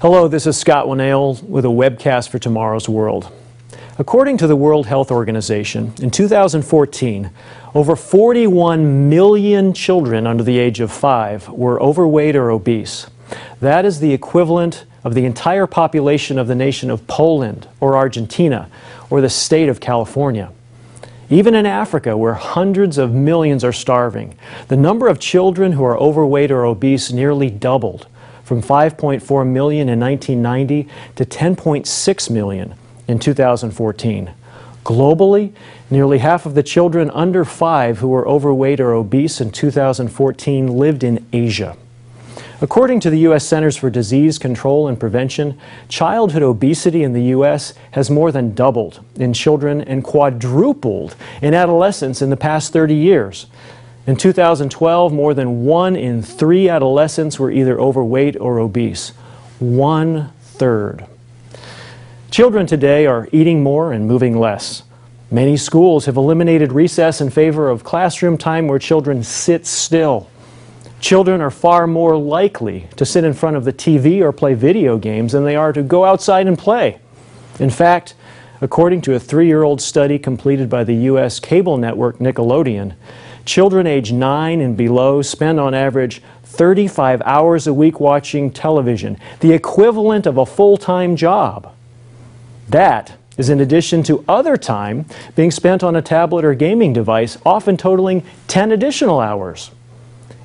Hello, this is Scott Winnail with a webcast for Tomorrow's World. According to the World Health Organization, in 2014, over 41 million children under the age of five were overweight or obese. That is the equivalent of the entire population of the nation of Poland or Argentina or the state of California. Even in Africa, where hundreds of millions are starving, the number of children who are overweight or obese nearly doubled from 5.4 million in 1990 to 10.6 million in 2014. Globally, nearly half of the children under five who were overweight or obese in 2014 lived in Asia. According to the U.S. Centers for Disease Control and Prevention, childhood obesity in the U.S. has more than doubled in children and quadrupled in adolescents in the past 30 years. In 2012, more than one in three adolescents were either overweight or obese. One third. Children today are eating more and moving less. Many schools have eliminated recess in favor of classroom time where children sit still. Children are far more likely to sit in front of the TV or play video games than they are to go outside and play. In fact, according to a three-year-old study completed by the U.S. cable network Nickelodeon, children age 9 and below spend on average 35 hours a week watching television, the equivalent of a full-time job. That is in addition to other time being spent on a tablet or gaming device, often totaling 10 additional hours.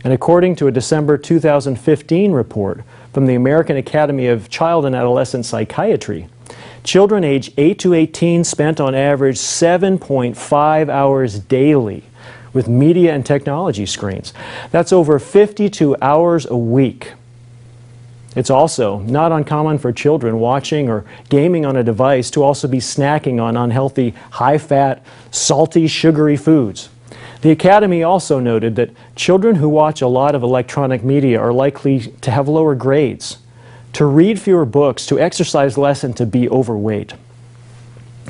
And according to a December 2015 report from the American Academy of Child and Adolescent Psychiatry, children age 8 to 18 spent on average 7.5 hours daily with media and technology screens. That's over 52 hours a week. It's also not uncommon for children watching or gaming on a device to also be snacking on unhealthy, high-fat, salty, sugary foods. The Academy also noted that children who watch a lot of electronic media are likely to have lower grades, to read fewer books, to exercise less, and to be overweight.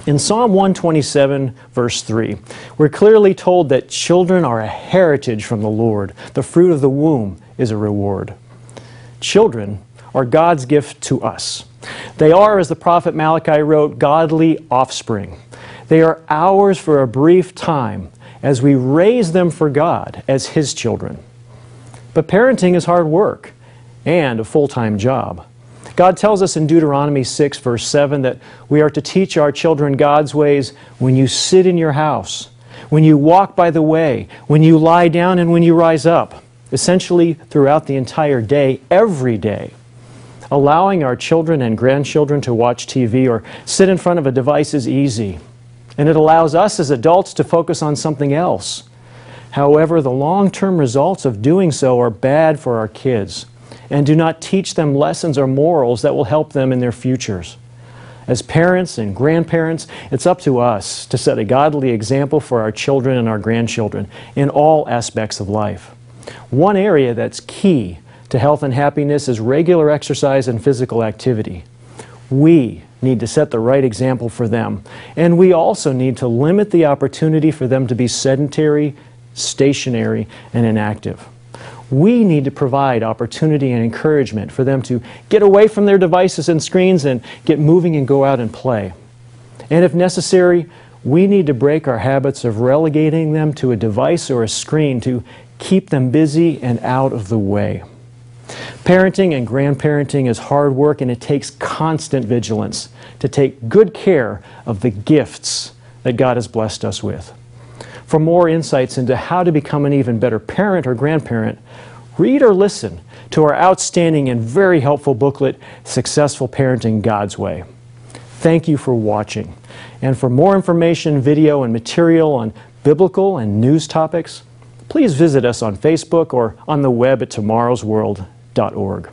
In Psalm 127, verse 3, we're clearly told that children are a heritage from the Lord. The fruit of the womb is a reward. Children are God's gift to us. They are, as the prophet Malachi wrote, godly offspring. They are ours for a brief time as we raise them for God as His children. But parenting is hard work and a full-time job. God tells us in Deuteronomy 6, verse 7, that we are to teach our children God's ways when you sit in your house, when you walk by the way, when you lie down, and when you rise up, essentially throughout the entire day, every day. Allowing our children and grandchildren to watch TV or sit in front of a device is easy and it allows us as adults to focus on something else. However, the long-term results of doing so are bad for our kids and do not teach them lessons or morals that will help them in their futures. As parents and grandparents, it's up to us to set a godly example for our children and our grandchildren in all aspects of life. One area that's key to health and happiness is regular exercise and physical activity. We need to set the right example for them. And we also need to limit the opportunity for them to be sedentary, stationary, and inactive. We need to provide opportunity and encouragement for them to get away from their devices and screens and get moving and go out and play. And if necessary, we need to break our habits of relegating them to a device or a screen to keep them busy and out of the way. Parenting and grandparenting is hard work and it takes constant vigilance to take good care of the gifts that God has blessed us with. For more insights into how to become an even better parent or grandparent, read or listen to our outstanding and very helpful booklet, Successful Parenting God's Way. Thank you for watching. And for more information, video, and material on biblical and news topics, please visit us on Facebook or on the web at tomorrowsworld.org.